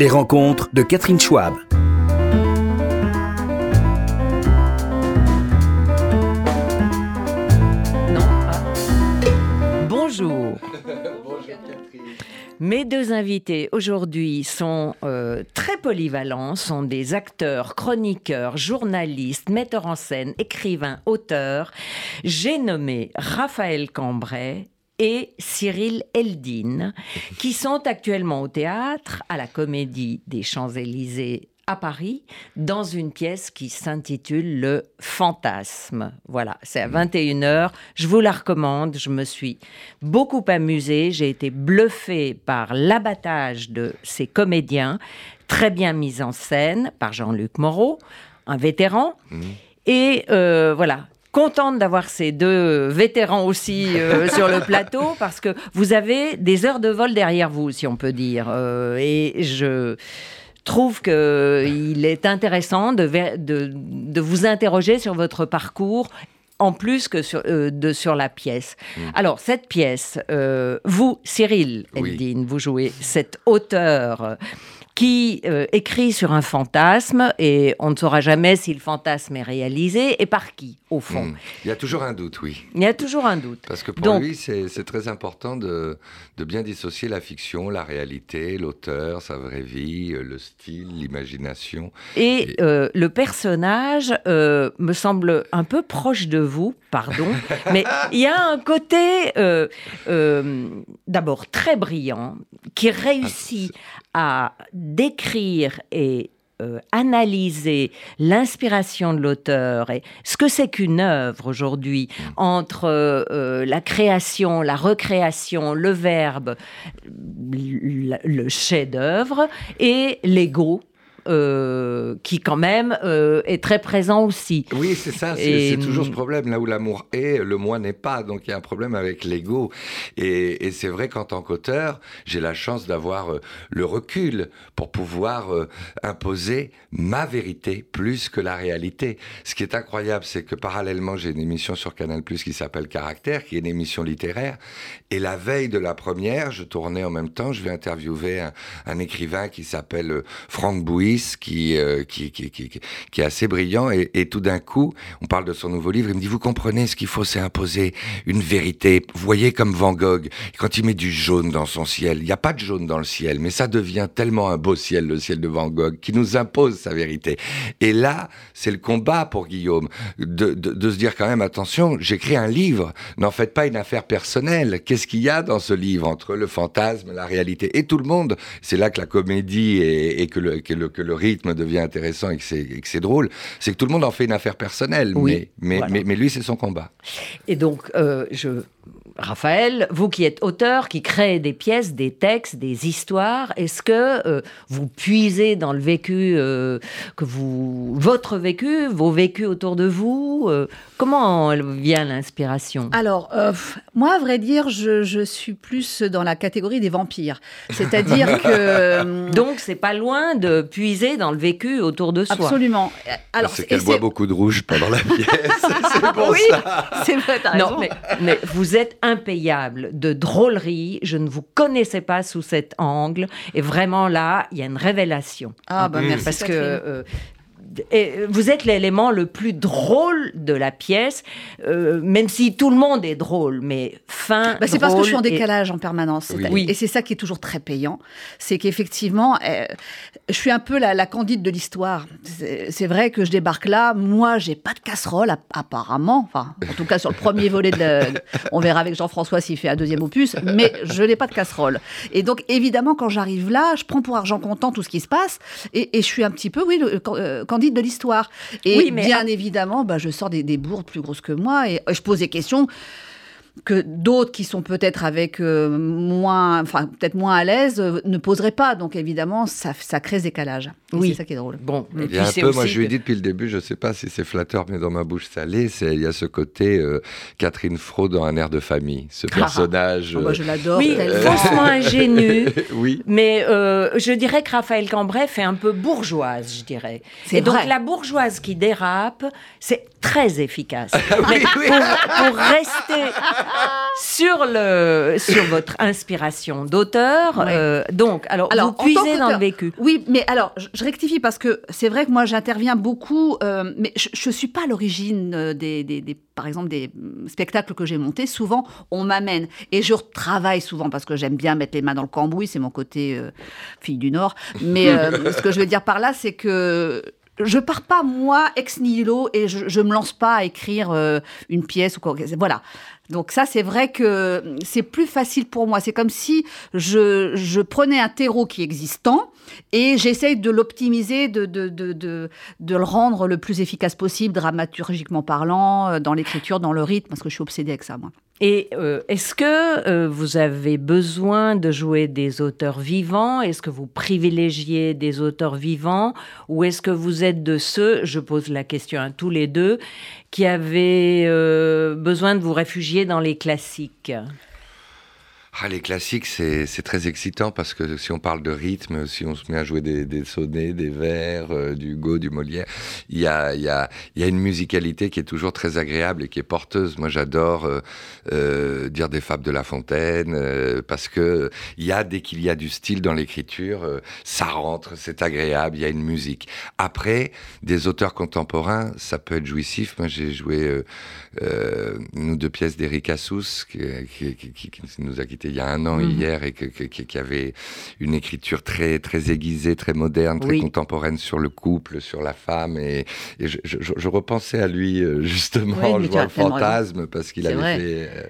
Les rencontres de Catherine Schwab. Non. ah. Bonjour. Mes deux invités aujourd'hui sont euh, très polyvalents, sont des acteurs, chroniqueurs, journalistes, metteurs en scène, écrivains, auteurs. J'ai nommé Raphaël Cambrai et Cyril Eldine, qui sont actuellement au théâtre, à la Comédie des Champs-Élysées à Paris, dans une pièce qui s'intitule Le Fantasme. Voilà, c'est à 21h. Je vous la recommande. Je me suis beaucoup amusée. J'ai été bluffée par l'abattage de ces comédiens, très bien mis en scène par Jean-Luc Moreau, un vétéran. Et euh, voilà, contente d'avoir ces deux vétérans aussi euh, sur le plateau parce que vous avez des heures de vol derrière vous, si on peut dire. Euh, et je trouve qu'il est intéressant de, de, de vous interroger sur votre parcours en plus que sur, euh, de, sur la pièce. Alors, cette pièce, euh, vous, Cyril Oui. Eldine, vous jouez cet auteur qui euh, écrit sur un fantasme et on ne saura jamais si le fantasme est réalisé et par qui, au fond. Hmm. Il y a toujours un doute, oui. Il y a toujours un doute. Parce que pour Donc- lui, c'est très important de, de bien dissocier la fiction, la réalité, l'auteur, sa vraie vie, euh, le style, l'imagination. Et euh, le personnage euh, me semble un peu proche de vous, pardon, mais il y a un côté euh, euh, d'abord très brillant qui réussit à décrire et euh, analyser l'inspiration de l'auteur et ce que c'est qu'une œuvre aujourd'hui entre la création, la recréation, le verbe, le, le chef-d'œuvre et l'ego. Euh, qui quand même euh, est très présent aussi. Oui, c'est ça, c'est toujours ce hum, problème. Là où l'amour est, le moi n'est pas. Donc il y a un problème avec l'ego. Et, et c'est vrai qu'en tant qu'auteur, j'ai la chance d'avoir euh, le recul pour pouvoir imposer ma vérité plus que la réalité. Ce qui est incroyable, c'est que parallèlement, j'ai une émission sur Canal Plus qui s'appelle Caractère, qui est une émission littéraire. Et la veille de la première, je tournais en même temps, je vais interviewer un, un écrivain qui s'appelle Franck Euh, qui, qui, qui, qui- qui est assez brillant. Et, tout d'un coup, on parle de son nouveau livre, il me dit, vous comprenez, ce qu'il faut, c'est imposer une vérité. Voyez comme Van Gogh, quand il met du jaune dans son ciel, il n'y a pas de jaune dans le ciel, mais ça devient tellement un beau ciel, le ciel de Van Gogh, qui nous impose sa vérité. Et là, c'est le combat pour Guillaume, de, de, se dire quand même, attention, j'écris un livre, n'en faites pas une affaire personnelle. Qu'est-ce qu'il y a dans ce livre entre le fantasme, la réalité et tout le monde? C'est là que la comédie et, que, que, le, que le rythme devient intéressant et que c'est et que c'est drôle. C'est que tout le monde en fait une affaire personnelle, Oui, mais, mais, voilà. mais, mais lui, c'est son combat. Et donc, euh, je, Raphaël, vous qui êtes auteur, qui crée des pièces, des textes, des histoires, est-ce que euh, vous puisez dans le vécu euh, que vous, votre vécu, vos vécus autour de vous Comment vient l'inspiration? Alors, euh, moi, à vrai dire, je, je suis plus dans la catégorie des vampires. C'est-à-dire que. euh, Donc, c'est pas loin de puiser dans le vécu autour de soi. Absolument. Alors, c'est qu'elle boit beaucoup de rouge pendant la pièce. c'est pour Oui, ça. c'est vrai, t'as Non, raison. mais, mais vous êtes impayable de drôlerie. Je ne vous connaissais pas sous cet angle. Et vraiment, là, il y a une révélation. Ah, bah, Mm. merci. Parce que euh, et vous êtes l'élément le plus drôle de la pièce, euh, même si tout le monde est drôle, mais fin. Bah, c'est parce que je suis en et- décalage en permanence. Oui. Et c'est ça qui est toujours très payant. C'est qu'effectivement, euh, je suis un peu la, la candide de l'histoire. C'est vrai que je débarque là. Moi, j'ai pas de casserole, app- apparemment. Enfin, en tout cas, sur le premier volet, de la- on verra avec Jean-François s'il fait un deuxième opus. Mais je n'ai pas de casserole. Et donc, évidemment, quand j'arrive là, je prends pour argent comptant tout ce qui se passe. Et, et je suis un petit peu, oui, le can- euh, de l'histoire. Et Oui, mais bien à- évidemment, bah, je sors des, des bourdes plus grosses que moi. Et euh, je pose des questions que d'autres qui sont peut-être avec euh, moins, enfin peut-être moins à l'aise euh, ne poseraient pas. Donc évidemment, ça, ça crée ce décalage. Oui. c'est ça qui est drôle. Bon, et Il puis y a un peu, moi je lui ai dit depuis le début, je sais pas si c'est flatteur, mais dans ma bouche salée, c'est il y a ce côté euh, Catherine Fro dans un air de famille, ce personnage. Oh, bah, euh, je l'adore. Oui, tellement. faussement ingénu. oui. Mais euh, je dirais que Raphaël Cambrai fait un peu bourgeoise, je dirais. C'est Et donc la bourgeoise qui dérape, c'est très efficace. Mais oui. Pour, pour rester, sur, le, sur votre inspiration d'auteur. Oui. euh, donc, alors, Alors, vous puisez dans le vécu. Oui, mais alors, je, je rectifie parce que c'est vrai que moi, j'interviens beaucoup, euh, mais je ne suis pas à l'origine euh, des, des- des- par exemple, des mm, spectacles que j'ai montés. Souvent, on m'amène et je travaille souvent parce que j'aime bien mettre les mains dans le cambouis, c'est mon côté euh, fille du Nord. Mais euh, ce que je veux dire par là, c'est que je pars pas moi ex nihilo et je, je me lance pas à écrire euh, une pièce ou quoi. Voilà. Donc ça, c'est vrai que c'est plus facile pour moi. C'est comme si je, je prenais un terreau qui est existant et j'essaye de l'optimiser, de, de, de, de, de le rendre le plus efficace possible, dramaturgiquement parlant, euh, dans l'écriture, dans le rythme, parce que je suis obsédée avec ça, moi. Et euh, est-ce que euh, vous avez besoin de jouer des auteurs vivants? Est-ce que vous privilégiez des auteurs vivants? Ou est-ce que vous êtes de ceux, je pose la question à tous les deux, qui avaient euh, besoin de vous réfugier dans les classiques? Ah, les classiques, c'est très excitant parce que si on parle de rythme, si on se met à jouer des, des sonnets, des vers, euh, du Go, du Molière, il y a, y, a, y a une musicalité qui est toujours très agréable et qui est porteuse. Moi, j'adore euh, euh, dire des fables de La Fontaine euh, parce que il y a, dès qu'il y a du style dans l'écriture, euh, ça rentre, c'est agréable, il y a une musique. Après, des auteurs contemporains, ça peut être jouissif. Moi, j'ai joué nous deux pièces d'Eric Assous qui, qui, qui- qui- qui nous a quittés il y a un an Mhm. hier et que- que- qui, avait une écriture très très aiguisée, très moderne, très Oui. contemporaine sur le couple, sur la femme et, et je, je- je- je repensais à lui euh, justement Oui, jouant as le fantasme parce qu'il avait vrai. fait euh,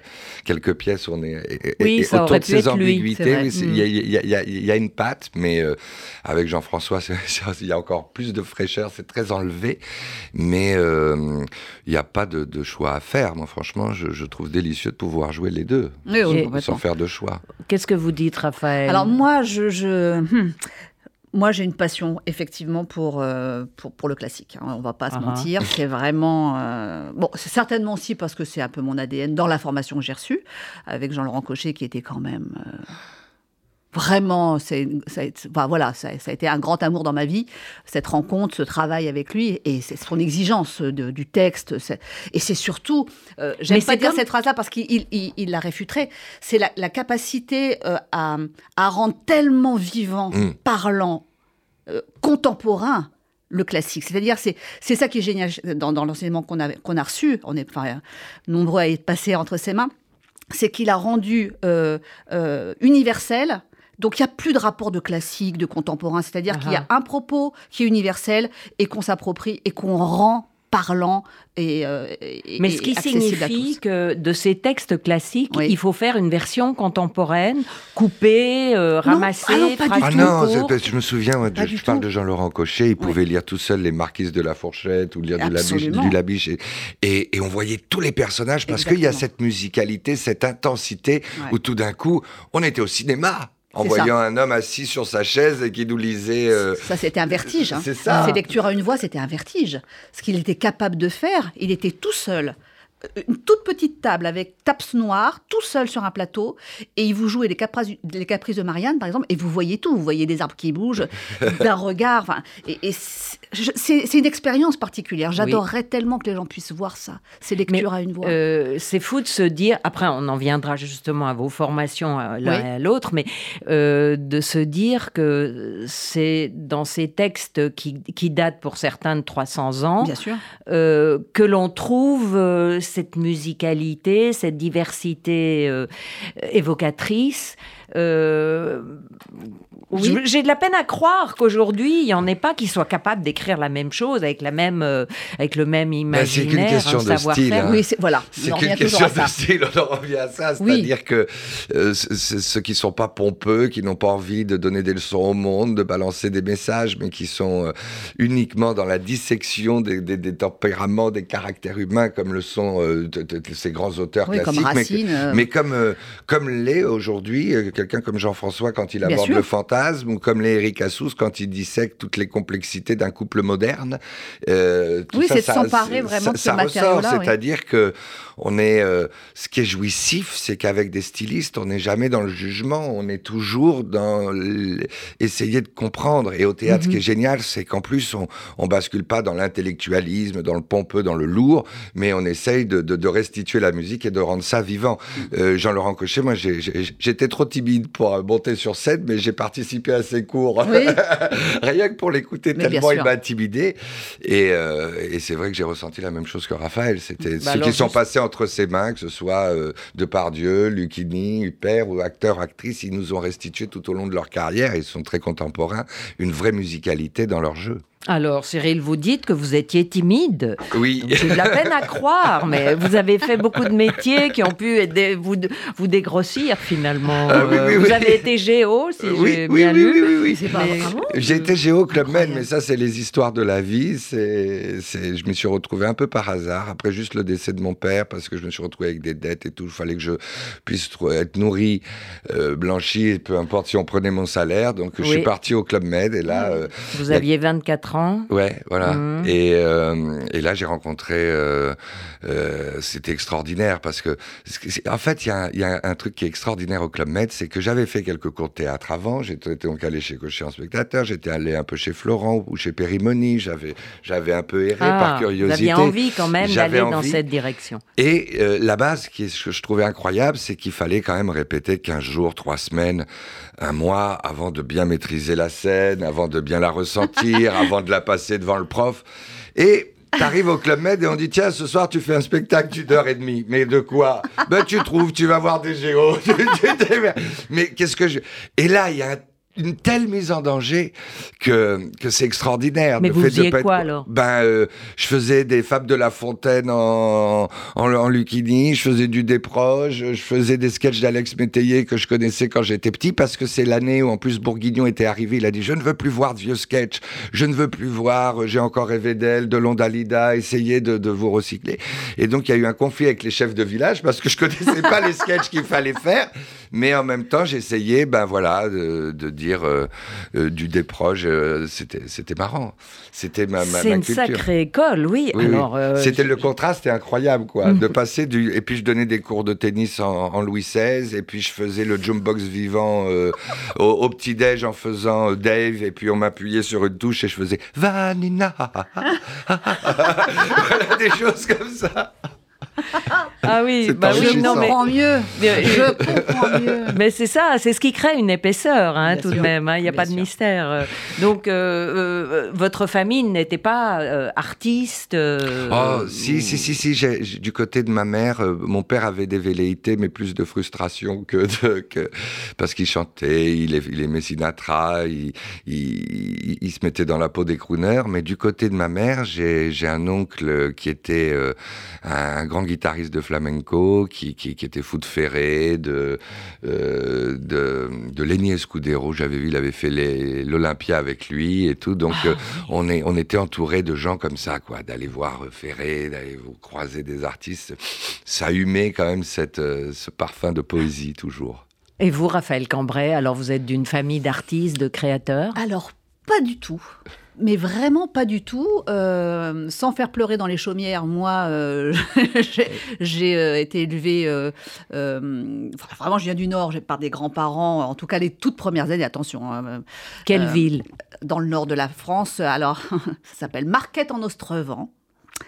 quelques pièces où on est et, Oui, et ça autour de ses ambiguïtés, il y, a- y y y une patte, mais euh, avec Jean-François, il y a encore plus de fraîcheur, c'est très enlevé, mais euh, il n'y a pas de, de choix à faire. Moi, franchement, je, je trouve délicieux de pouvoir jouer les deux, Oui, oui, Et- complètement. sans faire de choix. Qu'est-ce que vous dites, Raphaël? Alors moi, je, je- hmm, moi, j'ai une passion effectivement pour euh, pour, pour le classique. hein, on va pas se mentir, c'est vraiment euh, bon. C'est certainement aussi parce que c'est un peu mon ADN dans la formation que j'ai reçue avec Jean-Laurent Cochet, qui était quand même euh, vraiment, c'est, ça, a été- enfin, voilà, ça, ça a été un grand amour dans ma vie, cette rencontre, ce travail avec lui, et c'est son exigence de- du texte. c'est- et c'est surtout, euh, j'aime Mais pas dire comme- cette phrase-là parce qu'il il, il- il la réfuterait, c'est la, la capacité euh, à, à rendre tellement vivant, Mm. parlant, euh, contemporain le classique. C'est-à-dire, c'est, c'est ça qui est génial dans, dans l'enseignement qu'on a, qu'on a reçu. On est enfin, nombreux à être passés entre ses mains. C'est qu'il a rendu euh, euh, universel. Donc, il n'y a plus de rapport de classique, de contemporain. C'est-à-dire qu'il y a un propos qui est universel et qu'on s'approprie et qu'on rend parlant et, euh, et- Mais ce qui signifie que de ces textes classiques, Oui. il faut faire une version contemporaine, coupée, euh, ramassée, ah non, pas du Ah tout. tout non, je me souviens, moi, je, parle de Jean-Laurent Cochet, il pouvait lire tout seul les Marquises de la Fourchette ou lire du Labiche, Absolument. du Labiche et, et, et on voyait tous les personnages parce qu'il y a cette musicalité, cette intensité Ouais. où tout d'un coup, on était au cinéma en voyant un homme assis sur sa chaise et qui nous lisait. euh, Ça, c'était un vertige. hein. C'est ça. Ses lectures à une voix, c'était un vertige. Ce qu'il était capable de faire, il était tout seul. Une toute petite table avec taps noires, tout seul sur un plateau, et il vous jouait les caprices, les caprices de Marianne, par exemple, et vous voyez tout. Vous voyez des arbres qui bougent, d'un regard. Et, et c'est une expérience particulière. J'adorerais tellement que les gens puissent voir ça, ces lectures à une voix. Euh, c'est fou de se dire, après on en viendra justement à vos formations euh, l'un Oui. et à l'autre, mais euh, de se dire que c'est dans ces textes qui, qui datent pour certains de 300 ans, Bien sûr. euh, que l'on trouve cette musicalité, cette diversité euh, évocatrice. Oui. J'ai de la peine à croire qu'aujourd'hui, il n'y en ait pas qui soient capables d'écrire la même chose avec, la même, euh, avec le même Ben, c'est qu'une imaginaire, question de style, hein. Oui, c'est- voilà. C'est qu'une question de style, on en revient à ça. Oui. C'est-à-dire que euh, ceux qui sont pas pompeux, qui n'ont pas envie de donner des leçons au monde, de balancer des messages, mais qui sont euh, uniquement dans la dissection des, des- des tempéraments, des caractères humains, comme le sont euh, de- de- de ces grands auteurs Oui, classiques. mais que- Racine. mais comme, comme l'est aujourd'hui quelqu'un comme Jean-François quand il aborde le fantasme, ou comme les Eric Assous quand il dissèque toutes les complexités d'un couple moderne. Euh, tout Oui, c'est de s'emparer vraiment de ce matériau-là, oui. C'est-à-dire que on est, euh, ce qui est jouissif, c'est qu'avec des stylistes, on n'est jamais dans le jugement, on est toujours dans essayer de comprendre. Et au théâtre, ce qui est génial, c'est qu'en plus, on, on bascule pas dans l'intellectualisme, dans le pompeux, dans le lourd, mais on essaye de, de- de restituer la musique et de rendre ça vivant. Euh, Jean-Laurent Cochet, moi, j'étais trop timide pour monter sur scène, mais j'ai participé à ses cours. Oui. Rien que pour l'écouter, tellement il m'a intimidé. Et, euh, et c'est vrai que j'ai ressenti la même chose que Raphaël. C'était Bah ceux qui sont passés entre ses mains, que ce soit euh, Depardieu, Lucchini, Huppert ou acteurs, actrices, ils nous ont restitué tout au long de leur carrière, ils sont très contemporains, une vraie musicalité dans leur jeu. Alors, Cyril, vous dites que vous étiez timide. Oui. J'ai de la peine à croire, mais vous avez fait beaucoup de métiers qui ont pu aider, vous, vous dégrossir finalement. Ah oui, oui, vous oui. avez été géo, si oui, j'ai oui, bien oui, lu. oui, oui, oui. C'est pas Mais- J'ai été géo Club Med, mais ça, c'est les histoires de la vie. C'est, c'est, je m'y suis retrouvé un peu par hasard, après juste le décès de mon père, parce que je me suis retrouvé avec des dettes et tout. Il fallait que je puisse être nourri, euh, blanchi, peu importe si on prenait mon salaire. Donc, je suis parti au Club Med, et là, euh, Vous aviez 24 ans. Ouais, voilà. Et, euh, et là, j'ai rencontré. euh, euh, C'était extraordinaire parce que, en fait, il y, a un- il y a un truc qui est extraordinaire au Club Med, c'est que j'avais fait quelques cours de théâtre avant. J'étais donc allé chez Cochet en spectateur. J'étais allé un peu chez Florent ou chez Périmoni. J'avais, j'avais un peu erré par Ah, curiosité. vous aviez envie quand même J'avais d'aller dans cette direction. Et la base, qui ce que je trouvais incroyable, c'est qu'il fallait quand même répéter 15 jours, 3 semaines, un mois avant de bien maîtriser la scène, avant de bien la ressentir, avant de la passer devant le prof. Et T'arrives au Club Med et on dit tiens ce soir tu fais un spectacle d'une heure et demie. Mais de quoi? Ben tu trouves tu vas voir des géos. Mais qu'est-ce que je et là il y a un- une telle mise en danger que, que c'est extraordinaire. Mais le vous fait de faisiez être- quoi, alors? Ben, euh, je faisais des fables de La Fontaine en, en, en Lucchini, je faisais du Desproges, je faisais des sketchs d'Alex Métayer que je connaissais quand j'étais petit parce que c'est l'année où en plus Bourguignon était arrivé. Il a dit Je ne veux plus voir de vieux sketchs, je ne veux plus voir, euh, j'ai encore rêvé d'elle, de Londalida, essayez de, de vous recycler. Et donc il y a eu un conflit avec les chefs de village parce que je connaissais pas les sketchs qu'il fallait faire, mais en même temps j'essayais, ben voilà, de, de dire euh, euh, du Desproges, euh, c'était c'était marrant. C'était ma, ma, C'est une culture. sacrée école, oui. Oui, oui. Alors, euh, C'était le contraste incroyable, quoi. De passer du. Et puis je donnais des cours de tennis en, en Louis XVI, et puis je faisais le jumbox vivant au, au petit-déj en faisant Dave, et puis on m'appuyait sur une touche et je faisais Vanina. Voilà, des choses comme ça. Ah oui, bah oui, non, mais, mieux. mais- Je comprends mieux. mais c'est ça, c'est ce qui crée une épaisseur, hein, tout de même. hein, Il n'y a Bien pas de mystère. euh. Donc, euh, euh, votre famille n'était pas euh, artiste. euh, Oh, si, si, si, si. du côté de ma mère, euh, mon père avait des velléités, mais plus de frustration que de. Que, parce qu'il chantait, il, il aimait Sinatra, il, il, il- il se mettait dans la peau des crooners. Mais du côté de ma mère, j'ai j'ai un oncle qui était euh, un grand guitariste de flamenco, qui, qui, qui était fou de Ferré, de, euh, de, de Lenny Escudero. J'avais vu, il avait fait l'Olympia avec lui et tout. Donc, euh, on, est, on était entouré de gens comme ça, quoi, d'aller voir euh, Ferré, d'aller vous croiser des artistes. Ça humait quand même cette, euh, ce parfum de poésie, toujours. Et vous, Raphaël Cambrai, alors vous êtes d'une famille d'artistes, de créateurs? Alors, pas du tout. Mais vraiment pas du tout. Euh, sans faire pleurer dans les chaumières, moi, euh, j'ai- euh, été élevée. vraiment, je viens du Nord, j'ai par des grands-parents, en tout cas les toutes premières années, attention, hein, Quelle ville? dans le nord de la France. Alors, ça s'appelle Marquette en Ostrevent,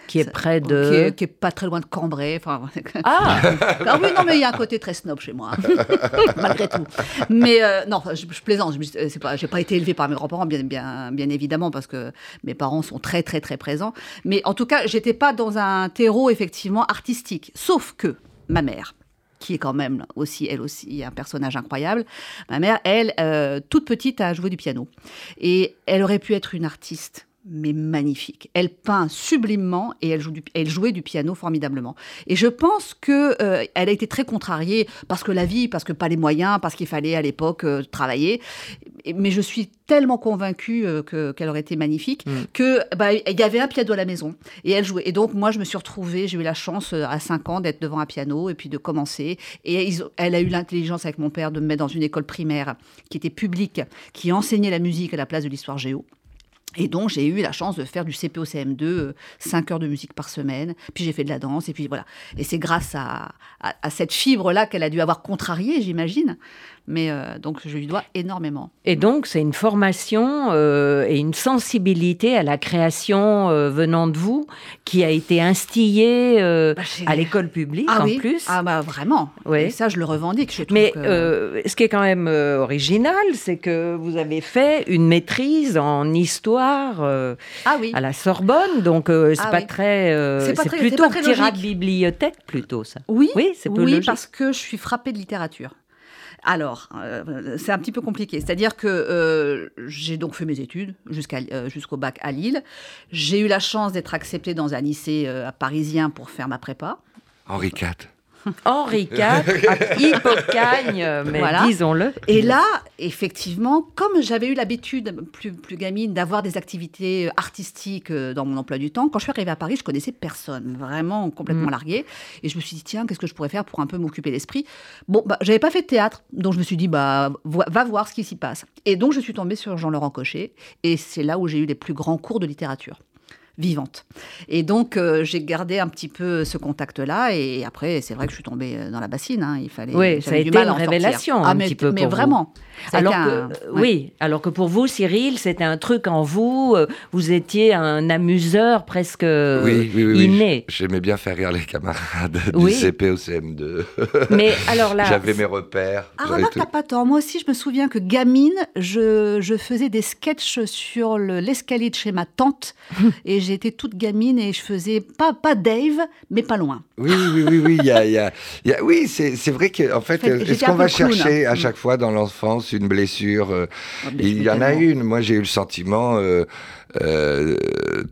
qui est près qui, de... est, qui est pas très loin de Cambrai. Enfin, Ah Ah oui, non, mais il y a un côté très snob chez moi, malgré tout. Mais euh, non, je, je plaisante. Je euh, c'est pas, j'ai pas été élevée par mes grands-parents, bien, bien, bien évidemment, parce que mes parents sont très, très, très présents. Mais en tout cas, j'étais pas dans un terreau effectivement artistique. Sauf que ma mère qui est quand même aussi, elle aussi, un personnage incroyable. Ma mère, elle, euh, toute petite, a joué du piano. Et elle aurait pu être une artiste, mais magnifique. Elle peint sublimement et elle, joue du- elle jouait du piano formidablement. Et je pense que euh, elle a été très contrariée parce que la vie, parce que pas les moyens, parce qu'il fallait à l'époque euh, travailler. mais je suis tellement convaincue euh, que, qu'elle aurait été magnifique Mm. que bah, il y avait un piano à la maison et elle jouait. Et donc moi je me suis retrouvée, j'ai eu la chance euh, à 5 ans d'être devant un piano et puis de commencer. Et ils elle a eu l'intelligence avec mon père de me mettre dans une école primaire qui était publique, qui enseignait la musique à la place de l'histoire géo. Et donc, j'ai eu la chance de faire du CPO-CM2, 5 heures de musique par semaine. Puis j'ai fait de la danse. Et puis voilà. Et c'est grâce à, à- à cette fibre-là qu'elle a dû avoir contrarié, j'imagine. Mais euh, donc, je lui dois énormément. Et donc, c'est une formation euh, et une sensibilité à la création euh, venant de vous qui a été instillée Bah, à l'école publique Ah en oui plus. Ah bah vraiment. Oui. Et ça, je le revendique. Je Mais que- ce qui est quand même original, c'est que vous avez fait une maîtrise en histoire ah oui. à la Sorbonne, donc c'est Ah pas oui. très, C'est pas très- c'est plutôt pas très logique. bibliothèque plutôt ça. Oui, Oui, c'est oui logique. parce que je suis frappée de littérature. Alors, euh, c'est un petit peu compliqué. C'est-à-dire que euh, j'ai donc fait mes études euh, jusqu'au bac à Lille. J'ai eu la chance d'être acceptée dans un lycée euh, parisien pour faire ma prépa. Henri IV. Henri IV, à Hippocagne, mais Voilà. disons-le. Et là, effectivement, comme j'avais eu l'habitude, plus, plus gamine, d'avoir des activités artistiques euh, dans mon emploi du temps, quand je suis arrivée à Paris, je connaissais personne, vraiment complètement Mm. larguée. Et je me suis dit, tiens, qu'est-ce que je pourrais faire pour un peu m'occuper l'esprit? Bon, bah, j'avais pas fait de théâtre, donc je me suis dit, bah, va voir ce qui s'y passe. Et donc, je suis tombée sur Jean-Laurent Cochet, et c'est là où j'ai eu les plus grands cours de littérature vivante. Et donc, euh, j'ai gardé un petit peu ce contact-là. Et après, c'est vrai que je suis tombée euh, dans la bassine. hein. Il fallait. Oui, ça a été mal une révélation, Ah, un mais, petit peu Mais pour vous. vraiment. Ça a Alors que, un- euh, ouais. oui, alors que pour vous, Cyril, c'était un truc en vous. euh, Vous étiez un amuseur presque oui, oui, oui, oui. inné. J'aimais bien faire rire les camarades du Oui. CP au CM2. Mais alors là, J'avais mes repères. Ah, remarque, t'as pas tort. Moi aussi, je me souviens que gamine, je, je faisais des sketchs sur le- l'escalier de chez ma tante. et j'étais toute gamine et je faisais pas, pas Dave, mais pas loin. Oui, oui, oui, oui. il y a- il y a- il y a- oui, c'est vrai qu'en fait, fait, euh, j'étais est-ce un qu'on va clown. chercher à Mm. chaque fois dans l'enfance une blessure euh, Ah, Il y en a une. Moi, j'ai eu le sentiment, euh, euh,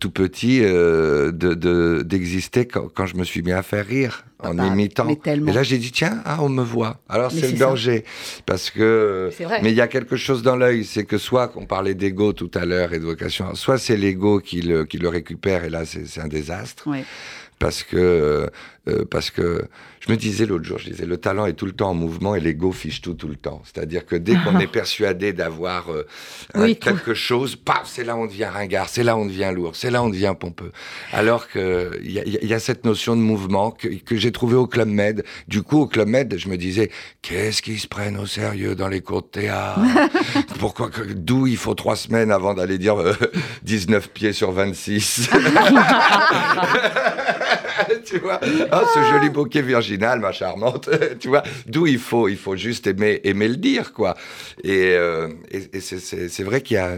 tout petit, euh, de- de- d'exister quand, quand je me suis mis à faire rire en bah, imitant. Et là, j'ai dit tiens, ah, on me voit. Alors c'est le ça. danger, parce que. Mais il y a quelque chose dans l'œil, c'est que soit qu'on parlait d'ego tout à l'heure et de vocation, soit c'est l'ego qui le, qui le récupère et là c'est c'est un désastre Ouais. parce que euh, parce que je me disais l'autre jour, je disais le talent est tout le temps en mouvement et l'ego fiche tout tout le temps. C'est-à-dire que dès qu'on est persuadé d'avoir euh, Oui, quelque chose, paf, c'est là on devient ringard, c'est là on devient lourd, c'est là on devient pompeux. Alors que il y, a- il y a cette notion de mouvement que, que j'ai trouvé au club Med. Du coup au club Med, je me disais qu'est-ce qu'ils se prennent au sérieux dans les cours de théâtre? Pourquoi D'où il faut trois semaines avant d'aller dire euh, 19 pieds sur 26 tu vois oh, ce joli bouquet virginal ma charmante tu vois d'où il faut il faut juste aimer aimer le dire quoi et, euh, et, et c'est- vrai qu'il y a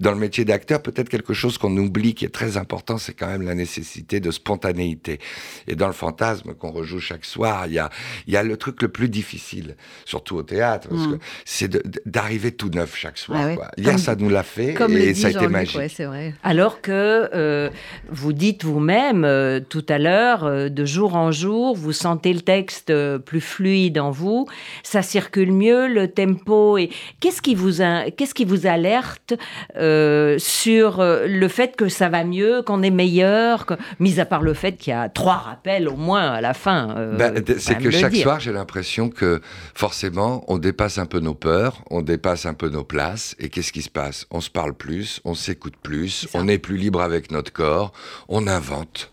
dans le métier d'acteur peut-être quelque chose qu'on oublie qui est très important c'est quand même la nécessité de spontanéité et dans le fantasme qu'on rejoue chaque soir il y a y a le truc le plus difficile surtout au théâtre parce Mm. que c'est d'arriver tout neuf chaque soir Ah ouais. quoi. hier Comme- ça nous l'a fait Comme et ça a été magique ouais, c'est vrai. Alors que euh, vous dites vous-même euh, tout à l'heure, euh, de jour en jour, vous sentez le texte euh, plus fluide en vous, ça circule mieux, le tempo. Et qu'est-ce qui vous qu'est-ce qui vous alerte euh, sur le fait que ça va mieux, qu'on est meilleur, que- mis à part le fait qu'il y a trois rappels au moins à la fin. euh, Ben, c'est que chaque dire. soir, j'ai l'impression que forcément, on dépasse un peu nos peurs, on dépasse un peu nos places. Et qu'est-ce qui se passe? On se parle plus, on s'écoute plus, on est plus libre avec notre corps, on invente.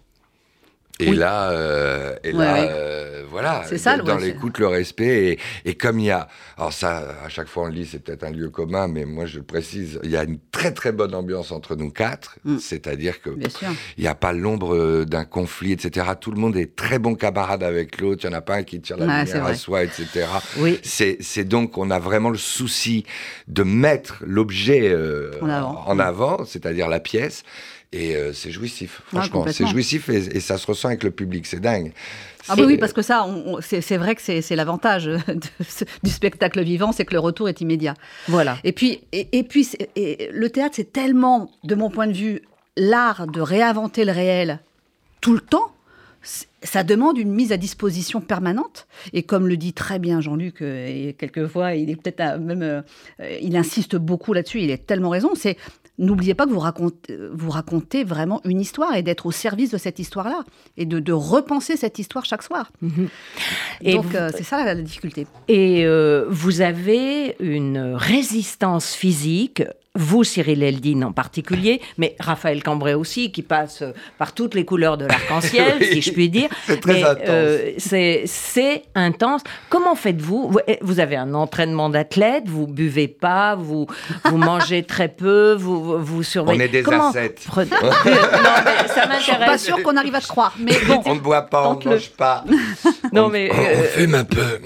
Et Oui. là, euh, et Ouais, là ouais. euh, voilà, C'est ça, dans l'écoute, le respect. Et, et comme il y a, alors ça, à chaque fois on le dit, c'est peut-être un lieu commun, mais moi je le précise, il y a une très très bonne ambiance entre nous quatre. Mm. C'est-à-dire que il n'y a pas l'ombre euh, d'un conflit, etc. Tout le monde est très bon camarade avec l'autre. Il n'y en a pas un qui tire la lumière à soi, etc. Oui. C'est c'est donc, on a vraiment le souci de mettre l'objet euh, En avant. en avant, c'est-à-dire la pièce. Et euh, c'est jouissif, Ouais, franchement. c'est jouissif et, et ça se ressent avec le public. C'est dingue. Ah C'est- oui, oui, parce que ça, c'est vrai que c'est l'avantage ce- du spectacle vivant, c'est que le retour est immédiat. Voilà. Et puis, et, et puis et le théâtre, c'est tellement, de mon point de vue, l'art de réinventer le réel tout le temps. Ça demande une mise à disposition permanente. Et comme le dit très bien Jean-Luc, euh, et quelquefois, il est peut-être même, euh, il insiste beaucoup là-dessus. Il a tellement raison. C'est n'oubliez pas que vous racontez, vous racontez vraiment une histoire et d'être au service de cette histoire-là et de, repenser cette histoire chaque soir. Mhm. Et Donc euh, c'est ça la, difficulté. Et vous avez une résistance physique vous, Cyril Eldin en particulier, mais Raphaël Cambrai aussi, qui passe par toutes les couleurs de l'arc-en-ciel, si je puis dire. C'est très intense. Euh, c'est intense. Comment faites-vous? Eh, vous, avez un entraînement d'athlète, vous buvez pas, vous, vous mangez très peu, vous, vous surveillez. On est des Comment... ascètes. non, mais ça m'intéresse. Je suis pas sûr qu'on arrive à te croire. Mais bon, on ne boit pas, on ne mange pas. non, mais, on, euh, fume un peu.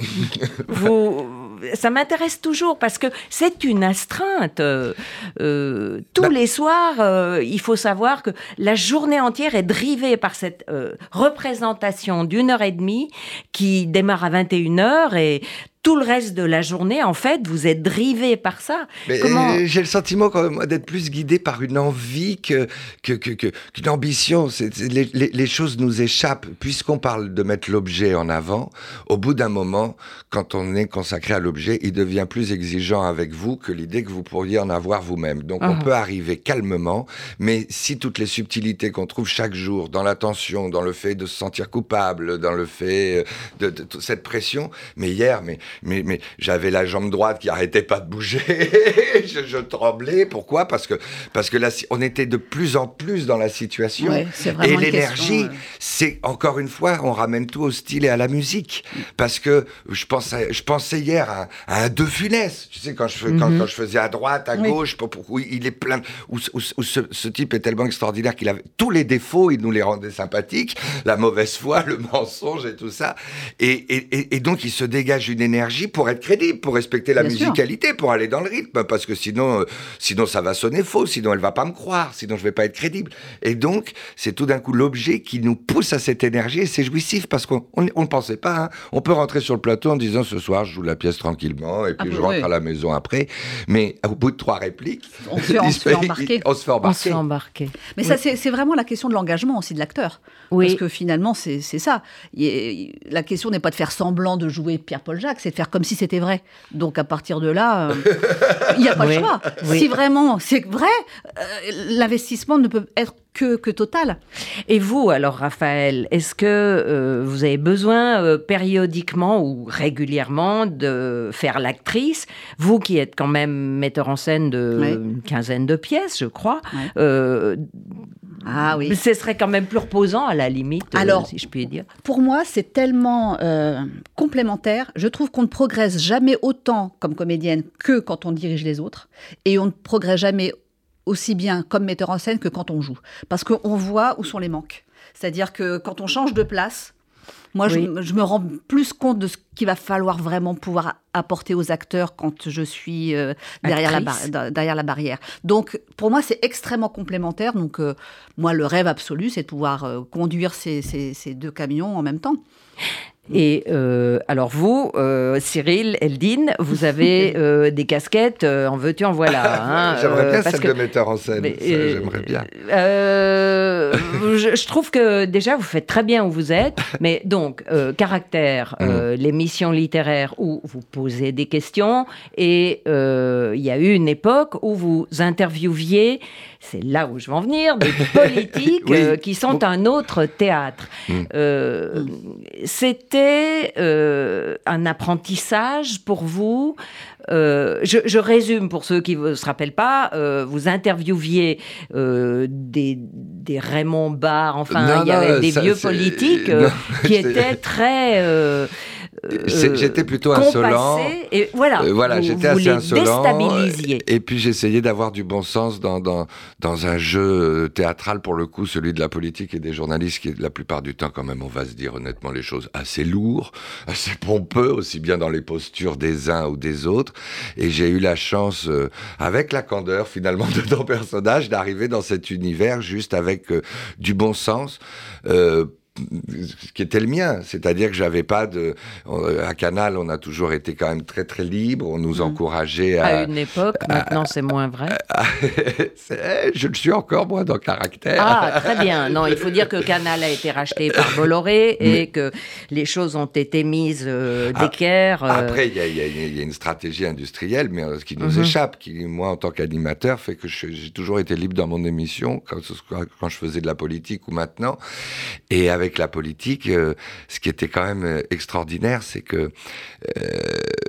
vous ça m'intéresse toujours parce que c'est une astreinte. Euh, euh, tous bah les soirs, euh, il faut savoir que la journée entière est drivée par cette représentation d'une heure et demie qui démarre à 21h et tout le reste de la journée, en fait, vous êtes drivé par ça. Euh, j'ai le sentiment quand même d'être plus guidé par une envie que qu'une que, que, ambition. les, les, les, choses nous échappent. Puisqu'on parle de mettre l'objet en avant, au bout d'un moment, quand on est consacré à l'objet, il devient plus exigeant avec vous que l'idée que vous pourriez en avoir vous-même. Donc on ah. peut arriver calmement, mais si toutes les subtilités qu'on trouve chaque jour dans l'attention, dans le fait de se sentir coupable, dans le fait de, de, de cette pression, mais hier, mais mais, mais j'avais la jambe droite qui arrêtait pas de bouger. je, tremblais. Pourquoi? Parce que, parce que là, on était de plus en plus dans la situation. et l'énergie, c'est encore une fois, on ramène tout au style et à la musique. Parce que je pensais, je pensais hier à, un De Funès. Tu sais, quand je, quand, mhm. quand, je faisais à droite, à gauche, pour, pour, il est plein. Où, ce, ce, type est tellement extraordinaire qu'il avait tous les défauts, il nous les rendait sympathiques. La mauvaise foi, le mensonge et tout ça. Et, et, et donc, il se dégage une énergie pour être crédible, pour respecter la musicalité, pour aller dans le rythme, parce que sinon, euh, sinon ça va sonner faux, sinon elle va pas me croire, sinon je vais pas être crédible. Et donc, c'est tout d'un coup l'objet qui nous pousse à cette énergie et c'est jouissif parce qu'on ne pensait pas. Hein. On peut rentrer sur le plateau en disant ce soir je joue la pièce tranquillement et puis ah, je rentre à la maison après. Mais au bout de trois répliques, on se fait, embarquer. On se fait embarquer. Mais ça, c'est vraiment la question de l'engagement aussi de l'acteur. Oui. Parce que finalement, c'est ça. La question n'est pas de faire semblant de jouer Pierre-Paul Jacques, c'est de faire comme si c'était vrai. Donc à partir de là, euh, il n'y a pas de choix. Si vraiment c'est vrai, euh, l'investissement ne peut être que, que, total. Et vous, alors Raphaël, est-ce que euh, vous avez besoin périodiquement ou régulièrement de faire l'actrice? Vous qui êtes quand même metteur en scène de une quinzaine de pièces, je crois. Ah oui. Ce serait quand même plus reposant à la limite, euh, Alors, si je puis dire. Pour moi, c'est tellement euh, complémentaire. Je trouve qu'on ne progresse jamais autant comme comédienne que quand on dirige les autres. Et on ne progresse jamais aussi bien comme metteur en scène que quand on joue. Parce qu'on voit où sont les manques. C'est-à-dire que quand on change de place, moi, je, me rends plus compte de ce qu'il va falloir vraiment pouvoir apporter aux acteurs quand je suis euh, derrière, la derrière la barrière. Donc, pour moi, c'est extrêmement complémentaire. Donc, euh, moi, le rêve absolu, c'est de pouvoir euh, conduire ces, ces, deux camions en même temps. Et euh, alors vous, euh, Cyril, Eldine, vous avez euh, des casquettes, en veux-tu, en voilà. Hein, j'aimerais bien celle de metteur en scène, j'aimerais bien. Je, je, trouve que déjà, vous faites très bien où vous êtes, mais donc, caractère, mm. l'émission littéraire où vous posez des questions, et il y a eu une époque où vous interviewiez c'est là où je veux en venir, des politiques euh, qui sont un autre théâtre. Mm. Euh, c'était euh, un apprentissage pour vous. Je, résume pour ceux qui ne se rappellent pas. vous interviewiez des, des, Raymond Barre, enfin, il y avait des vieux politiques qui étaient très euh, j'étais plutôt insolent. Et voilà, euh, voilà j'étais assez insolent. Et puis j'essayais d'avoir du bon sens dans, dans, dans, un jeu euh, théâtral, pour le coup, celui de la politique et des journalistes, qui est la plupart du temps, quand même, on va se dire honnêtement les choses, assez lourd, assez pompeux, aussi bien dans les postures des uns ou des autres. Et j'ai eu la chance, avec la candeur finalement de ton personnage, d'arriver dans cet univers juste avec du bon sens. Ce qui était le mien, c'est-à-dire que j'avais pas de à Canal, on a toujours été quand même très très libre, on nous Mhm. encourageait à, À une époque, maintenant c'est moins vrai. C'est- je le suis encore moi dans caractère. Ah, très bien. Non, il faut dire que Canal a été racheté par Bolloré et que les choses ont été mises euh, Ah, d'équerre. euh, Après, il y, a- y y une stratégie industrielle, mais euh, ce qui nous Mhm. échappe, qui, moi, en tant qu'animateur, fait que j'ai toujours été libre dans mon émission, quand, quand je faisais de la politique ou maintenant. Et avec la politique, euh, ce qui était quand même euh, extraordinaire, c'est que euh,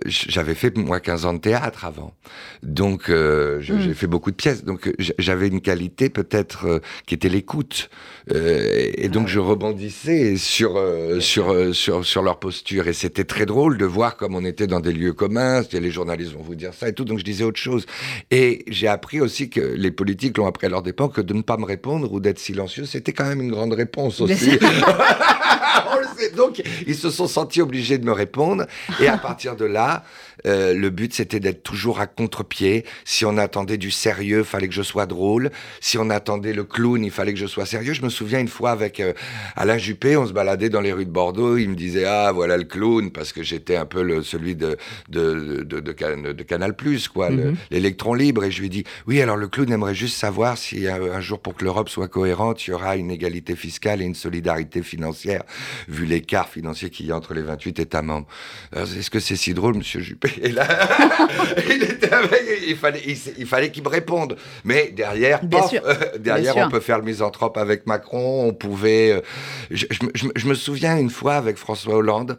j'avais fait, moi, 15 ans de théâtre avant. Donc, Mhm. j'ai fait beaucoup de pièces. Donc, j'avais une qualité, peut-être, qui était l'écoute. Et donc, je rebondissais sur, sur, sur, sur leur posture. Et c'était très drôle de voir comme on était dans des lieux communs. Les journalistes vont vous dire ça et tout. Donc, je disais autre chose. Et j'ai appris aussi que les politiques l'ont appris à leur dépens que de ne pas me répondre ou d'être silencieux, c'était quand même une grande réponse aussi. On le sait. Donc, ils se sont sentis obligés de me répondre. Et à partir de là, euh, le but, c'était d'être toujours à contre-pied. Si on attendait du sérieux, fallait que je sois drôle. Si on attendait le clown, il fallait que je sois sérieux. Je me souviens une fois avec euh, Alain Juppé, on se baladait dans les rues de Bordeaux. Il me disait ah voilà le clown parce que j'étais un peu le, celui de de, de, de, Can- de Canal Plus quoi, Mhm. l'électron libre. Et je lui dis oui alors le clown aimerait juste savoir si un, un jour pour que l'Europe soit cohérente, il y aura une égalité fiscale et une solidarité financière vu l'écart financier qu'il y a entre les 28 États membres. Est-ce que c'est si drôle, Monsieur Juppé? Et là, il était avec, il fallait, il, s- il fallait qu'il me réponde. Mais derrière, pof, euh, derrière, Bien on sûr. peut faire le misanthrope avec Macron. On pouvait. euh, je, je me- je me- je me souviens une fois avec François Hollande,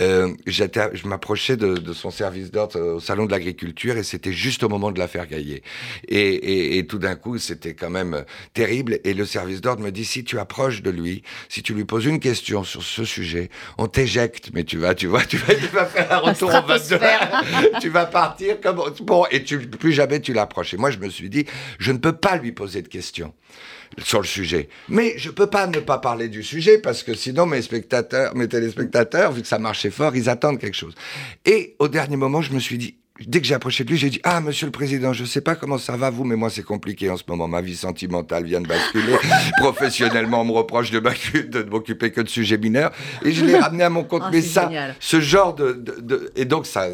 euh, je m'approchais de, de son service d'ordre au salon de l'agriculture et c'était juste au moment de l'affaire Gaillet. Et, et, et tout d'un coup, c'était quand même terrible. Et le service d'ordre me dit si tu approches de lui, si tu lui poses une question sur ce sujet, on t'éjecte. Mais tu vas, tu vois, tu vas, tu vas faire un retour au 22. stratosphère. tu vas partir comme bon et tu plus jamais tu l'approches. Et moi, je me suis dit, je ne peux pas lui poser de questions sur le sujet. Mais je peux pas ne pas parler du sujet parce que sinon mes spectateurs, mes téléspectateurs, vu que ça marchait fort, ils attendent quelque chose. Et au dernier moment, je me suis dit, dès que j'ai approché de lui, j'ai dit Ah, monsieur le président, je sais pas comment ça va, vous, mais moi, c'est compliqué en ce moment. Ma vie sentimentale vient de basculer. Professionnellement, on me reproche de ne m'occuper que de sujets mineurs. Et je l'ai ramené à mon compte. Ah, mais ça, génial. ce genre de, de- de- Et donc, ça,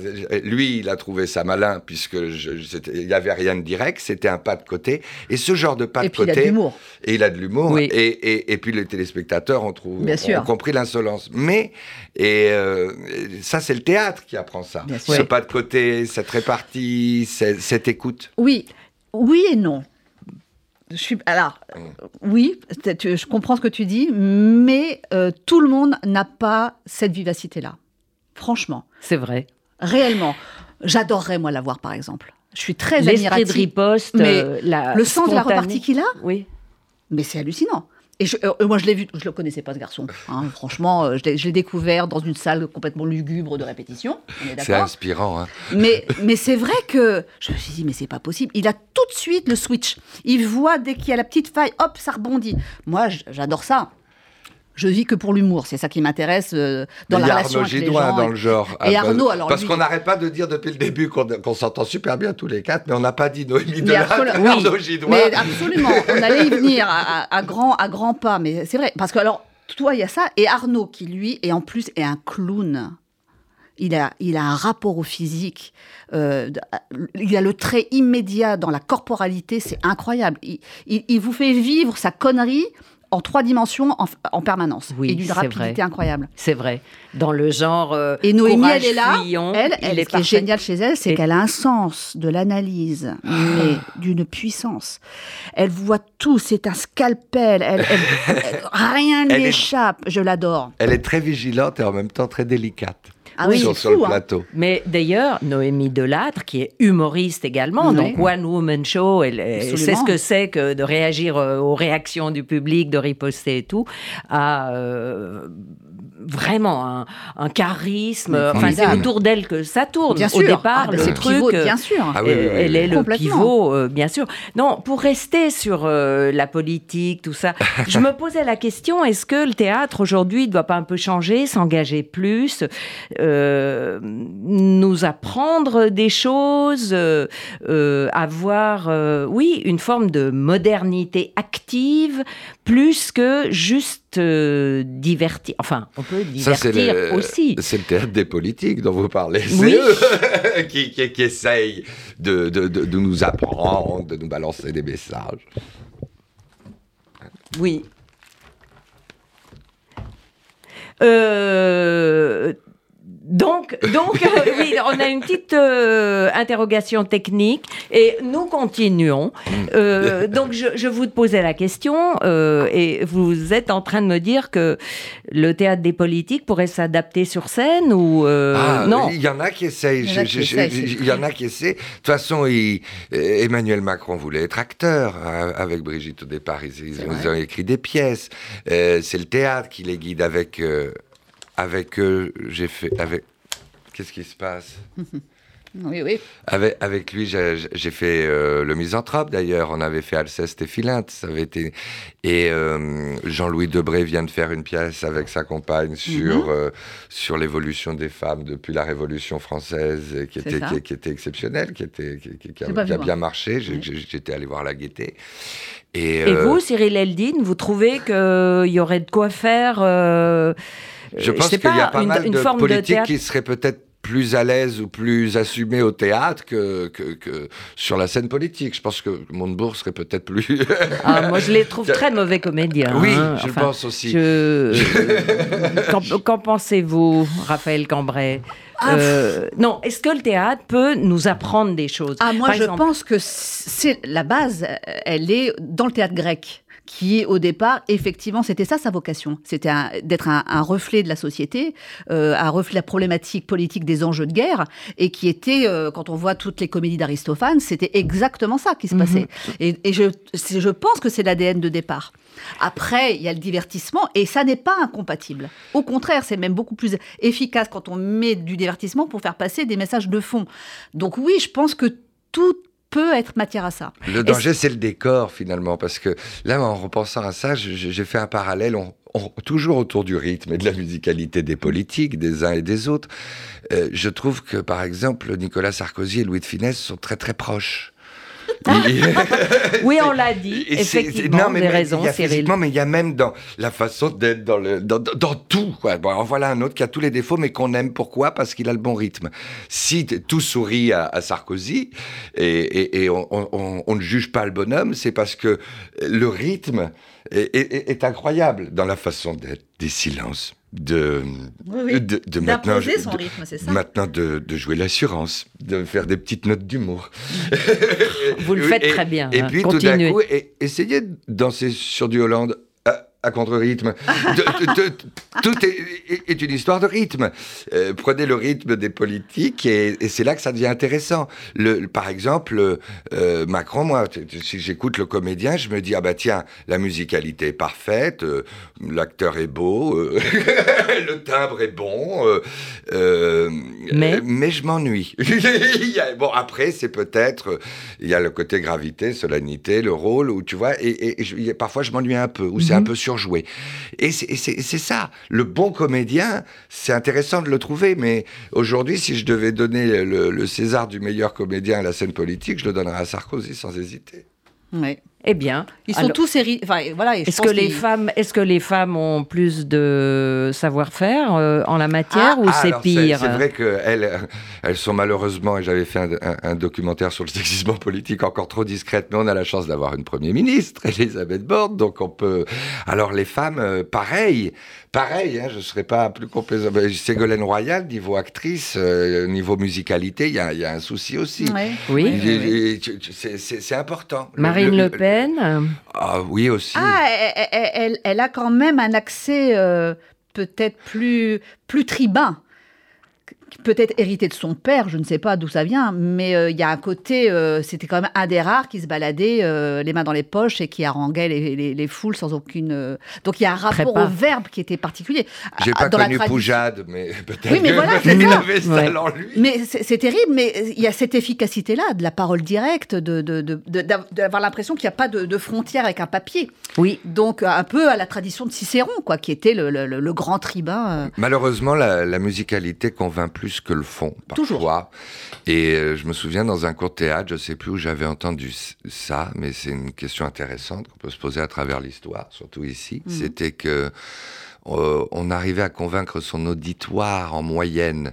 lui, il a trouvé ça malin, puisque je- il n'y avait rien de direct, c'était un pas de côté. Et ce genre de pas Et de puis il a côté. de l'humour. Et il a de l'humour. Oui. Et, et, et puis les téléspectateurs ont, trouvé, Bien ont sûr. compris l'insolence. Mais et, euh, ça, c'est le théâtre qui apprend ça. Bien Ce pas de côté, cette répartie, cette, cette écoute. Oui, oui et non. Je suis, alors, Mm. euh, oui, je comprends ce que tu dis, mais euh, tout le monde n'a pas cette vivacité-là. Franchement, C'est vrai. réellement. J'adorerais, moi, l'avoir, par exemple. Je suis très L'esprit de admirative. riposte, Mais euh, la Le sens de la repartie qu'il a, Oui. mais c'est hallucinant. Et je- euh, moi, je l'ai vu, je le connaissais pas ce garçon. hein. Franchement, euh, je l'ai découvert dans une salle complètement lugubre de répétition. On est C'est inspirant. Hein. mais, mais c'est vrai que je me suis dit, mais c'est pas possible. Il a tout de suite le switch. Il voit dès qu'il y a la petite faille, hop, ça rebondit. Moi, j'adore ça. Je vis que pour l'humour. C'est ça qui m'intéresse euh, dans Mais la y a relation Arnaud avec les Gidoin gens. dans le genre. Et Ah, bah, Arnaud, alors Parce lui- qu'on n'arrête pas de dire depuis le début qu'on s'entend super bien tous les quatre, mais on n'a pas dit Noémie absolument, Arnaud oui. Gidoin. Mais absolument, on allait y venir à, à- à grands à grands pas. Mais c'est vrai, parce que alors, toi, il y a ça. Et Arnaud, qui lui, et en plus, est un clown. Il a, il a un rapport au physique. euh, de- il a le trait immédiat dans la corporalité. C'est incroyable. Il, il- il vous fait vivre sa connerie en trois dimensions en, en permanence. Oui, et d'une rapidité vrai. incroyable. C'est vrai. Dans le genre. euh, Et Noémie, courage, elle est là. fuyons, elle, il elle est ce qui est génial chez elle, c'est Et- qu'elle a un sens de l'analyse, mais d'une puissance. Elle voit tout, c'est un scalpel. Elle, elle- elle- rien ne lui est- échappe. Je l'adore. Elle est très vigilante et en même temps très délicate. Ah oui, sur, le hein. plateau. Mais d'ailleurs, Noémie Delattre, qui est humoriste également, Oui. donc One Woman Show, elle, sait ce que c'est que de réagir euh, aux réactions du public, de riposter et tout, a euh, vraiment un, un charisme. Enfin, c'est autour d'elle que ça tourne. Bien Au sûr. départ, Ah, bah, le c'est truc. pivot, euh, bien sûr. Ah oui, oui, oui, elle est le pivot, euh, bien sûr. Non, pour rester sur euh, la politique, tout ça, je me posais la question est-ce que le théâtre aujourd'hui ne doit pas un peu changer, s'engager plus, euh, nous apprendre des choses, avoir, euh, oui, une forme de modernité active, plus que juste euh, divertir. Enfin, on peut Ça, divertir le, aussi. c'est le théâtre des politiques dont vous parlez. Oui. C'est eux qui, qui, qui essayent de, de, de, de nous apprendre, de nous balancer des messages. Oui. Euh, donc, donc euh, oui, on a une petite euh, interrogation technique et nous continuons. Euh, donc, je, je vous posais la question euh, et vous êtes en train de me dire que le théâtre des politiques pourrait s'adapter sur scène ou euh, Ah, non Il y en a qui essayent. Il y en a Je- qui je- essayent, je- c'est Il y en a qui essaient. De toute façon, il- Emmanuel Macron voulait être acteur avec Brigitte au départ. Ils, ont écrit des pièces. Euh, c'est le théâtre qui les guide avec. Euh, avec eux, j'ai fait. Avec. Qu'est-ce qui se passe? Oui, oui. avec, avec lui, j'ai fait euh, le misanthrope d'ailleurs. On avait fait Alceste et Philinte. Ça avait été et euh, Jean-Louis Debré vient de faire une pièce avec sa compagne sur Mhm. euh, sur l'évolution des femmes depuis la Révolution française, et qui était qui, qui était exceptionnelle, qui était qui, qui- qui a, vu, bien marché. J'étais allé voir la Gaîté. Et, Et euh, vous, Cyril Eldin, vous trouvez qu'il y aurait de quoi faire euh, Je euh, pense sais qu'il y a pas une, mal une de forme politiques théâtre qui seraient peut-être plus à l'aise ou plus assumés au théâtre que, que, que sur la scène politique. Je pense que Montebourg serait peut-être plus... Ah, moi, je les trouve très mauvais comédiens. oui, hein. je Enfin, pense aussi. je- Qu'en pensez-vous, Raphaël Cambrai? Euh, Non, est-ce que le théâtre peut nous apprendre des choses? Ah, moi, Par je exemple, pense que c'est la base, elle est dans le théâtre grec qui au départ, effectivement, c'était ça sa vocation. C'était d'être un, un reflet de la société, euh, un reflet de la problématique politique des enjeux de guerre, et qui était, euh, quand on voit toutes les comédies d'Aristophane, c'était exactement ça qui se Mhm. passait. Et, et je, c'est- je pense que c'est l'ADN de départ. Après, il y a le divertissement, et ça n'est pas incompatible. Au contraire, c'est même beaucoup plus efficace quand on met du divertissement pour faire passer des messages de fond. Donc oui, je pense que tout peut être matière à ça. Le danger, c'est le décor, finalement, parce que là, en repensant à ça, j'ai fait un parallèle, on- on- toujours autour du rythme et de la musicalité des politiques, des uns et des autres. Euh, je trouve que, par exemple, Nicolas Sarkozy et Louis de Funès sont très, très proches. Il- Oui, on l'a dit, effectivement, non, mais avez mais raison, il y a Cyril. mais il y a même dans la façon d'être, dans, le, dans, tout. Quoi. Bon, alors voilà un autre qui a tous les défauts, mais qu'on aime. Pourquoi? Parce qu'il a le bon rythme. Si tout sourit à, à Sarkozy, et, et- et on, on- on- on ne juge pas le bonhomme, c'est parce que le rythme est, est- est incroyable dans la façon d'être, des silences. De, Oui, oui. de, de maintenant, son de- rythme, c'est ça Maintenant, de, de jouer l'assurance, de faire des petites notes d'humour. Vous le faites et- très bien, Et hein. puis, tout d'un Continuez. coup, et- essayez de danser sur du Hollande à, contre-rythme. Tout est, une histoire de rythme. Euh, prenez le rythme des politiques et, et c'est là que ça devient intéressant. Le, le- par exemple, euh, Macron, moi, si j'écoute le comédien, je me dis, ah bah tiens, la musicalité est parfaite, euh, l'acteur est beau, le timbre est bon, Mais? mais je m'ennuie. Bon, après, c'est peut-être, il y a le côté gravité, solennité, le rôle, où tu vois, et, parfois je m'ennuie un peu, ou c'est Mhm. un peu surjoué. Et c'est- ça, le bon comédien, c'est intéressant de le trouver, mais aujourd'hui, si je devais donner le, le César du meilleur comédien à la scène politique, je le donnerais à Sarkozy sans hésiter. Ouais. Eh bien, Ils sont alors- tous héri- enfin, voilà, Est-ce que les femmes, est-ce que les femmes ont plus de savoir-faire euh, en la matière Ah, ou Ah, c'est pire C'est vrai qu'elles elles sont malheureusement, et j'avais fait un, un- un documentaire sur le sexisme politique encore trop discrète, mais on a la chance d'avoir une Premier ministre, Elisabeth Borne, donc on peut... Alors les femmes, euh, pareil, pareil, hein, je ne serais pas plus complaisant. Ségolène Royal, niveau actrice, euh, niveau musicalité, il y a, il y a un souci aussi. Ouais. Oui. Tu- C'est important. Le- Marine le- Le Pen Ah oui aussi. Ah, elle, elle- elle- elle a quand même un accès euh, peut-être plus, plus tribun. Peut-être hérité de son père, je ne sais pas d'où ça vient, mais euh, il y a un côté, euh, c'était quand même un des rares qui se baladait euh, les mains dans les poches et qui haranguait les, les, foules sans aucune. Donc il y a un rapport au verbe qui était particulier. J'ai pas dans connu Poujade, mais peut-être oui, mais voilà, qu'il avait ça en lui. Mais c'est terrible, mais il y a cette efficacité-là, de la parole directe, d'avoir de, de, l'impression qu'il n'y a pas de, frontière avec un papier. Oui. Donc un peu à la tradition de Cicéron, quoi, qui était le, le, grand tribun. Malheureusement, la, la musicalité convainc plus que le fond, parfois. Toujours. Et euh, je me souviens dans un cours de théâtre, je sais plus où j'avais entendu ça, mais c'est une question intéressante qu'on peut se poser à travers l'histoire, surtout ici. Mhm. C'était que euh, on arrivait à convaincre son auditoire en moyenne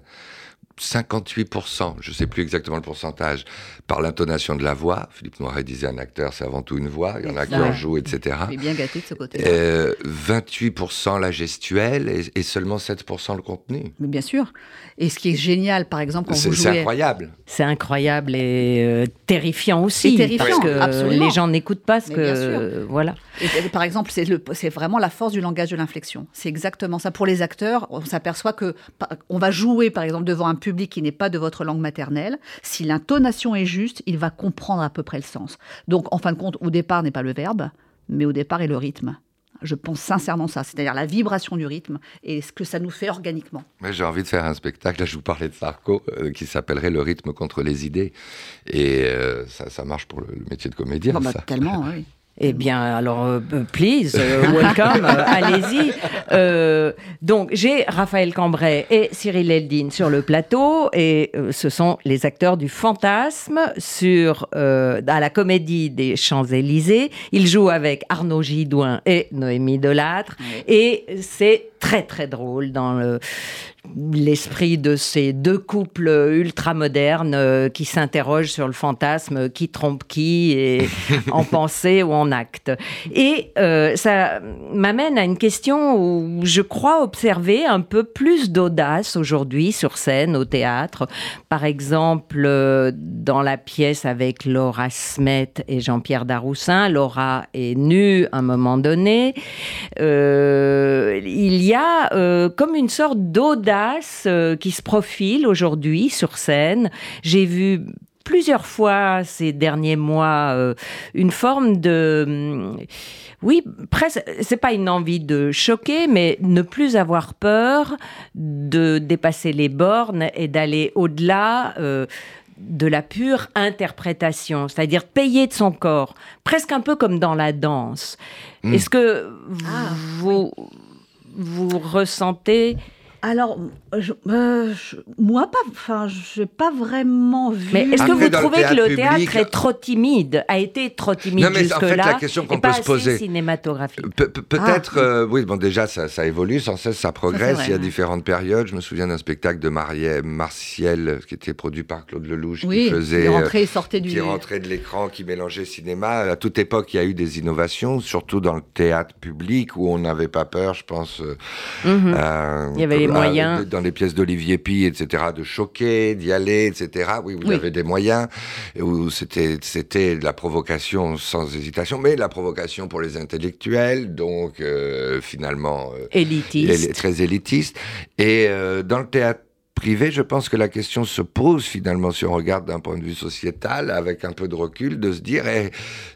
58%, je ne sais plus exactement le pourcentage, par l'intonation de la voix. Philippe Noiret disait un acteur, c'est avant tout une voix. Il y en a qui en jouent, etc. Il est bien gâté de ce côté-là. Euh, 28% la gestuelle et, seulement 7% le contenu. Mais bien sûr. Et ce qui est génial, par exemple, quand vous jouez... C'est incroyable. C'est incroyable et euh, terrifiant aussi. terrifiant, parce que les gens n'écoutent pas ce que... voilà. Et, par exemple, c'est vraiment la force du langage de l'inflexion. C'est exactement ça. Pour les acteurs, on s'aperçoit que on va jouer, par exemple, devant un public qui n'est pas de votre langue maternelle. Si l'intonation est juste, il va comprendre à peu près le sens. Donc, en fin de compte, au départ n'est pas le verbe, mais au départ est le rythme. Je pense sincèrement ça, c'est-à-dire la vibration du rythme et ce que ça nous fait organiquement. J'ai envie de faire un spectacle, là je vous parlais de Sarko, euh, qui s'appellerait Le rythme contre les idées. Et euh, ça, marche pour le, métier de comédien. Oh, bah, ça. Tellement, oui. Eh bien, alors, euh, please, euh, welcome, euh, allez-y. donc, j'ai Raphaël Cambrai et Cyril Eldin sur le plateau, et ce sont les acteurs du fantasme sur à la Comédie des Champs-Élysées. Ils jouent avec Arnaud Gidouin et Noémie Delattre, et c'est très très drôle dans le, l'esprit de ces deux couples ultramodernes euh, qui s'interrogent sur le fantasme qui trompe qui et en pensée ou en acte. Et euh, ça m'amène à une question où je crois observer un peu plus d'audace aujourd'hui sur scène, au théâtre. Par exemple, euh, dans la pièce avec Laura Smet et Jean-Pierre Daroussin, Laura est nue à un moment donné. il y a comme une sorte d'audace euh, qui se profile aujourd'hui sur scène. J'ai vu plusieurs fois ces derniers mois euh, une forme de hum, oui presque c'est pas une envie de choquer mais ne plus avoir peur de dépasser les bornes et d'aller au-delà euh, de la pure interprétation, c'est-à-dire payer de son corps, presque un peu comme dans la danse. Mmh. Est-ce que ah, vous, vous ressentez alors, euh, moi, pas, enfin, j'ai pas vraiment vu. Mais est-ce que vous trouvez que le théâtre est trop timide, a été trop timide jusque-là en fait, la question qu'on peut se poser, cinématographique. peut-être, ah. euh, oui, bon, déjà, ça, évolue sans cesse, ça progresse. il y a différentes périodes. Je me souviens d'un spectacle de Marielle, Martial, qui était produit par Claude Lelouch, qui faisait, qui rentrait, sortait du, qui rentrait de l'écran, qui mélangeait cinéma. À toute époque, il y a eu des innovations, surtout dans le théâtre public où on n'avait pas peur, je pense. Euh, mhm. il y avait les moyens. Dans les pièces d'Olivier Py, etc., de choquer, d'y aller, etc. Oui, vous avez des moyens, où c'était, c'était de la provocation sans hésitation, mais la provocation pour les intellectuels, donc euh, finalement... Euh, élitiste. Très élitiste. Et euh, dans le théâtre privé, je pense que la question se pose finalement, si on regarde d'un point de vue sociétal, avec un peu de recul, de se dire, eh,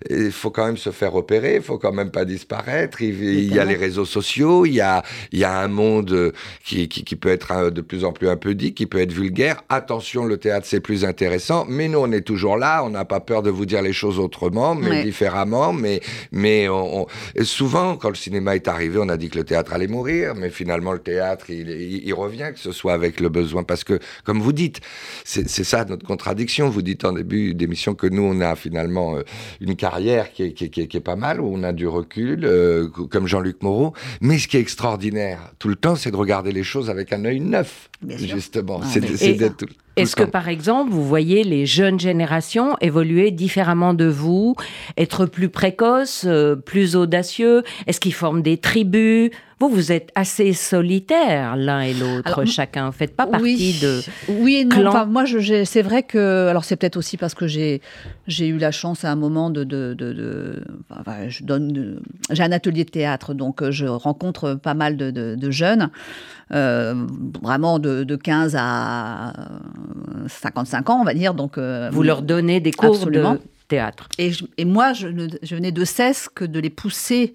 il faut quand même se faire opérer, il faut quand même pas disparaître. Il, y a les réseaux sociaux, il y a, il y a un monde qui, qui, peut être de plus en plus impudique, qui peut être vulgaire. Attention, le théâtre c'est plus intéressant, mais nous on est toujours là, on n'a pas peur de vous dire les choses autrement, mais différemment. Mais, mais on, souvent, quand le cinéma est arrivé, on a dit que le théâtre allait mourir, mais finalement le théâtre, il, il revient, que ce soit avec le besoin parce que, comme vous dites, c'est ça notre contradiction. Vous dites en début d'émission que nous, on a finalement euh, une carrière qui est, qui, est, pas mal, où on a du recul, euh, comme Jean-Luc Moreau. Mais ce qui est extraordinaire tout le temps, c'est de regarder les choses avec un œil neuf, justement. c'est d'être Est-ce que, par exemple, vous voyez les jeunes générations évoluer différemment de vous, être plus précoces, euh, plus audacieux? Est-ce qu'ils forment des tribus? Vous, vous êtes assez solitaires l'un et l'autre, chacun. Vous faites pas partie de. Oui et non. Enfin, moi, c'est vrai que. Alors, c'est peut-être aussi parce que j'ai eu la chance à un moment de. de, de, enfin, je donne. J'ai un atelier de théâtre, donc euh, je rencontre pas mal de, jeunes, euh, vraiment de, 15 à 55 ans, on va dire. Donc, euh, vous leur donnez des cours de théâtre. Et, et moi, je, je n'ai de cesse que de les pousser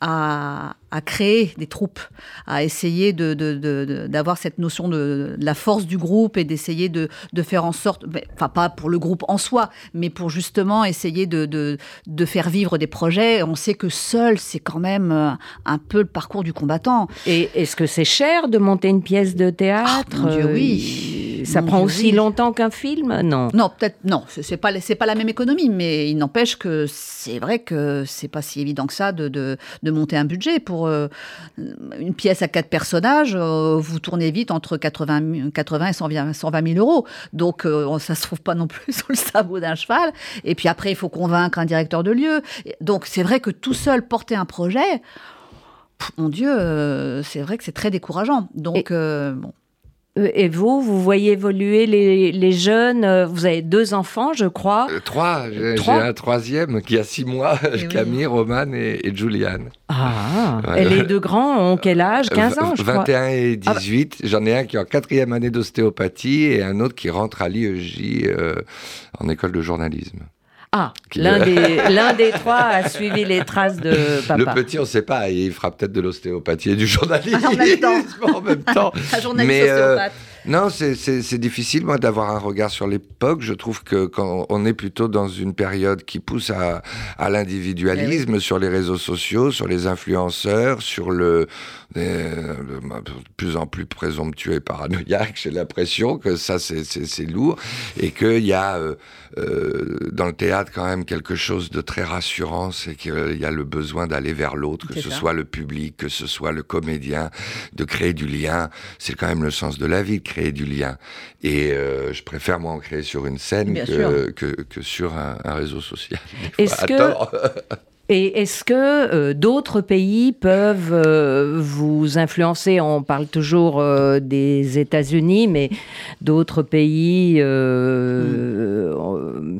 à, à créer des troupes, à essayer d'avoir de, de, cette notion de, la force du groupe et d'essayer de, faire en sorte, enfin pas pour le groupe en soi, mais pour justement essayer de, faire vivre des projets. On sait que seul, c'est quand même euh, un peu le parcours du combattant. Et est-ce que c'est cher de monter une pièce de théâtre? Ah, Oui. Ça prend aussi longtemps qu'un film? Non. Non, peut-être non. C'est pas c'est pas la même économie, mais il n'empêche que c'est vrai que c'est pas si évident que ça de, de monter un budget pour euh, une pièce à quatre personnages, euh, vous tournez vite entre 80, 80 et 120, 000 euros. Donc, euh, ça se trouve pas non plus sur le sabot d'un cheval. Et puis après, il faut convaincre un directeur de lieu. Donc, c'est vrai que tout seul porter un projet, mon Dieu, c'est vrai que c'est très décourageant. Donc, bon. Euh, et vous, vous voyez évoluer les, jeunes euh, Vous avez deux enfants, je crois. Euh, trois. J'ai un troisième qui a six mois, eh Camille, Roman et, et Juliane. Ah, et les deux grands ont quel âge? 15 ans, je 21 et 18. Ah bah. J'en ai un qui est en quatrième année d'ostéopathie et un autre qui rentre à l'IEJ en école de journalisme. Ah, l'un des, l'un des trois a suivi les traces de papa. Le petit, on ne sait pas, il fera peut-être de l'ostéopathie et du journalisme. en même temps. en même temps. Un journaliste Mais, euh, ostéopathe. Non, c'est difficile, moi, d'avoir un regard sur l'époque. Je trouve que quand on est plutôt dans une période qui pousse à, à l'individualisme eh sur les réseaux sociaux, sur les influenceurs, sur le, de plus en plus présomptueux et paranoïaque, j'ai l'impression que ça, c'est lourd. Et qu'il y a euh, euh, dans le théâtre quand même quelque chose de très rassurant, c'est qu'il y a le besoin d'aller vers l'autre, que ce soit le public, que ce soit le comédien, de créer du lien. C'est quand même le sens de la vie créer du lien. Et euh, je préfère moi en créer sur une scène que, que, sur un, réseau social. Est-ce que Et est-ce que euh, d'autres pays peuvent euh, vous influencer? On parle toujours euh, des États-Unis, mais d'autres pays, je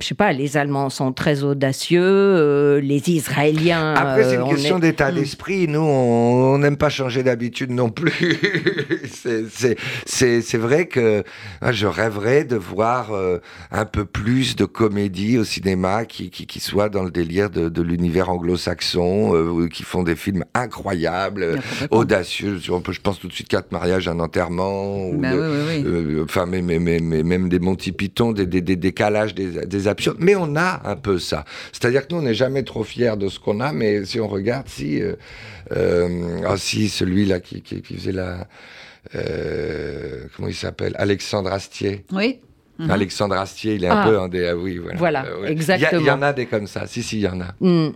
je sais pas, les Allemands sont très audacieux, les Israéliens. Après, c'est une question d'état hmm. d'esprit. Nous, on n'aime pas changer d'habitude non plus. c'est vrai que je rêverais de voir un peu plus de comédie au cinéma qui, qui, soit dans le délire de, de l'univers anglo-saxons euh, qui font des films incroyables, audacieux. Je pense tout de suite quatre mariages, un enterrement, bah euh, enfin, mais, mais, mais, même des Monty Python, des, des, des décalages, des, des, absurdes. Mais on a un peu ça. C'est-à-dire que nous, on n'est jamais trop fiers de ce qu'on a, mais si on regarde, si, euh, ah, si celui-là qui, qui, qui, faisait la, comment il s'appelle, Alexandre Astier. Oui. Mhm. Alexandre Astier, il est un ah. peu un des. Ah oui, voilà. Voilà, exactement. Il y, en a des comme ça. Si, si, il y en a. Hmm.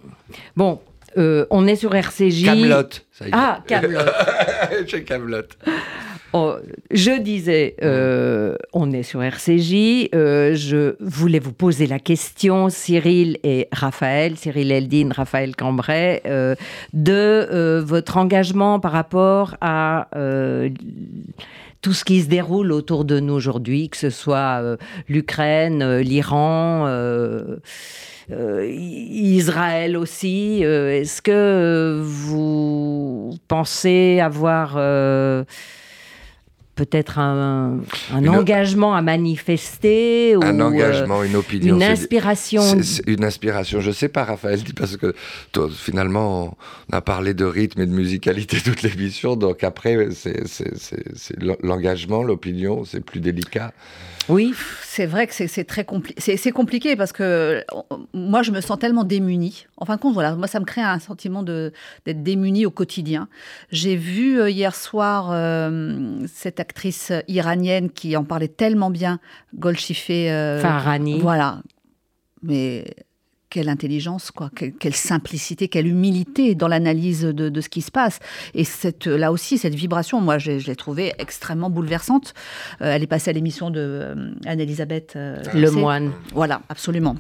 Bon, euh, on est sur RCJ. Camelot. Ça y est. Ah, Camelot. Chez Camelot. Oh, je disais, euh, on est sur RCJ. Euh, je voulais vous poser la question, Cyril et Raphaël, Cyril Eldine, Raphaël Cambrai, de votre engagement par rapport à tout ce qui se déroule autour de nous aujourd'hui, que ce soit euh, l'Ukraine, euh, l'Iran, euh, Israël aussi. Est-ce que vous pensez avoir peut-être un, engagement à manifester ou un engagement, une opinion, une inspiration. une inspiration. Je sais pas, Raphaël, parce que finalement, on a parlé de rythme et de musicalité toute l'émission, donc après, c'est l'engagement, l'opinion, c'est plus délicat. Oui, c'est vrai que c'est très compliqué. C'est compliqué parce que moi, je me sens tellement démunie. En fin de compte, voilà, moi, ça me crée un sentiment d'être démunie au quotidien. J'ai vu euh, hier soir euh, cette actrice iranienne qui en parlait tellement bien, Golshife. Euh, Farhani. Voilà. Mais quelle intelligence, quoi, quelle, simplicité, quelle humilité dans l'analyse de, ce qui se passe. Et cette, là aussi, cette vibration, moi, je, l'ai trouvée extrêmement bouleversante. Euh, elle est passée à l'émission de euh, Anne-Elisabeth euh, Le Moine. Voilà, absolument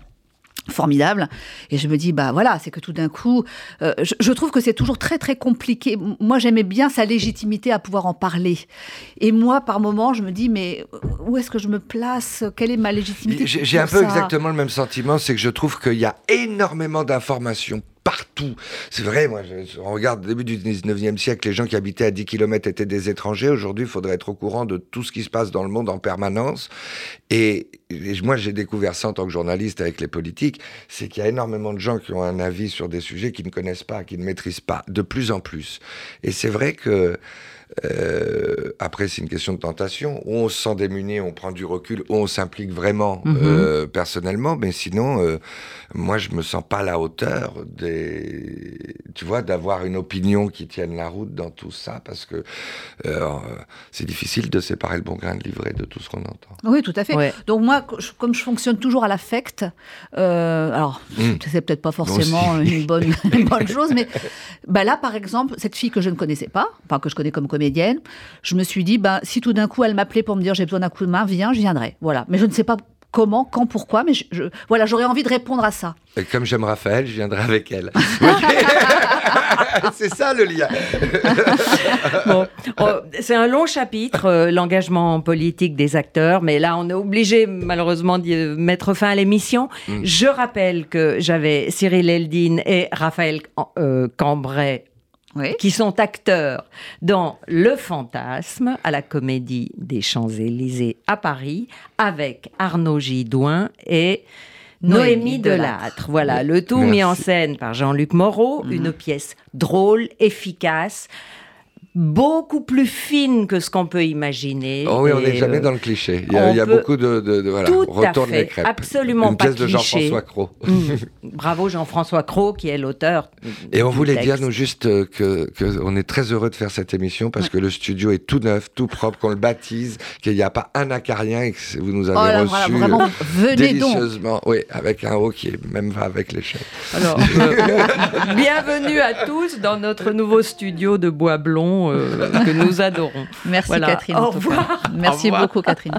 formidable. Et je me dis, bah voilà, c'est que tout d'un coup, euh, je, trouve que c'est toujours très très compliqué. Moi, j'aimais bien sa légitimité à pouvoir en parler. Et moi, par moment, je me dis, mais où est-ce que je me place? Quelle est ma légitimité J'ai un peu exactement le même sentiment, c'est que je trouve qu'il y a énormément d'informations partout. C'est vrai, moi, on regarde le début du 19e siècle, les gens qui habitaient à 10 km étaient des étrangers. Aujourd'hui, il faudrait être au courant de tout ce qui se passe dans le monde en permanence. Et, moi, j'ai découvert ça en tant que journaliste avec les politiques, c'est qu'il y a énormément de gens qui ont un avis sur des sujets qu'ils ne connaissent pas, qu'ils ne maîtrisent pas, de plus en plus. Et c'est vrai que euh, après, c'est une question de tentation. Ou on se sent démuni, on prend du recul, ou on s'implique vraiment mhm. euh, personnellement. Mais sinon, euh, moi, je me sens pas à la hauteur des, tu vois, d'avoir une opinion qui tienne la route dans tout ça, parce que c'est difficile de séparer le bon grain de livret de tout ce qu'on entend. Oui, tout à fait. Donc moi, comme je fonctionne toujours à l'affect, alors hmm. c'est peut-être pas forcément une bonne, une bonne chose, mais bah là, par exemple, cette fille que je ne connaissais pas, enfin que je connais comme comédienne je me suis dit, ben, si tout d'un coup elle m'appelait pour me dire j'ai besoin d'un coup de main, viens, je viendrai. Voilà. Mais je ne sais pas comment, quand, pourquoi, mais je, voilà, j'aurais envie de répondre à ça. Et comme j'aime Raphaël, je viendrai avec elle. c'est ça le lien. Oh, c'est un long chapitre, euh, l'engagement politique des acteurs, mais là on est obligé malheureusement de mettre fin à l'émission. Mm. Je rappelle que j'avais Cyril Eldine et Raphaël euh, Cambrai qui sont acteurs dans Le Fantasme à la Comédie des Champs-Élysées à Paris, avec Arnaud Gidouin et Noémie Delattre. Voilà, le tout mis en scène par Jean-Luc Moreau, mhm. une pièce drôle, efficace, beaucoup plus fine que ce qu'on peut imaginer. Oh oui, on n'est jamais euh, dans le cliché. Il y a, beaucoup de, de, voilà, tout retourne à fait, Absolument Une pas pièce de Jean-François Cros. Mm. Bravo Jean-François Cros qui est l'auteur. Et on voulait dire nous juste euh, que, que, on est très heureux de faire cette émission parce que le studio est tout neuf, tout propre, qu'on le baptise, qu'il n'y a pas un acarien et que vous nous avez oh reçu vraiment, venez délicieusement. Oui, avec un haut qui est même va avec l'échelle. Alors, euh, bienvenue à tous dans notre nouveau studio de bois blond euh, que nous adorons. Merci Catherine. Au revoir. Merci beaucoup Catherine.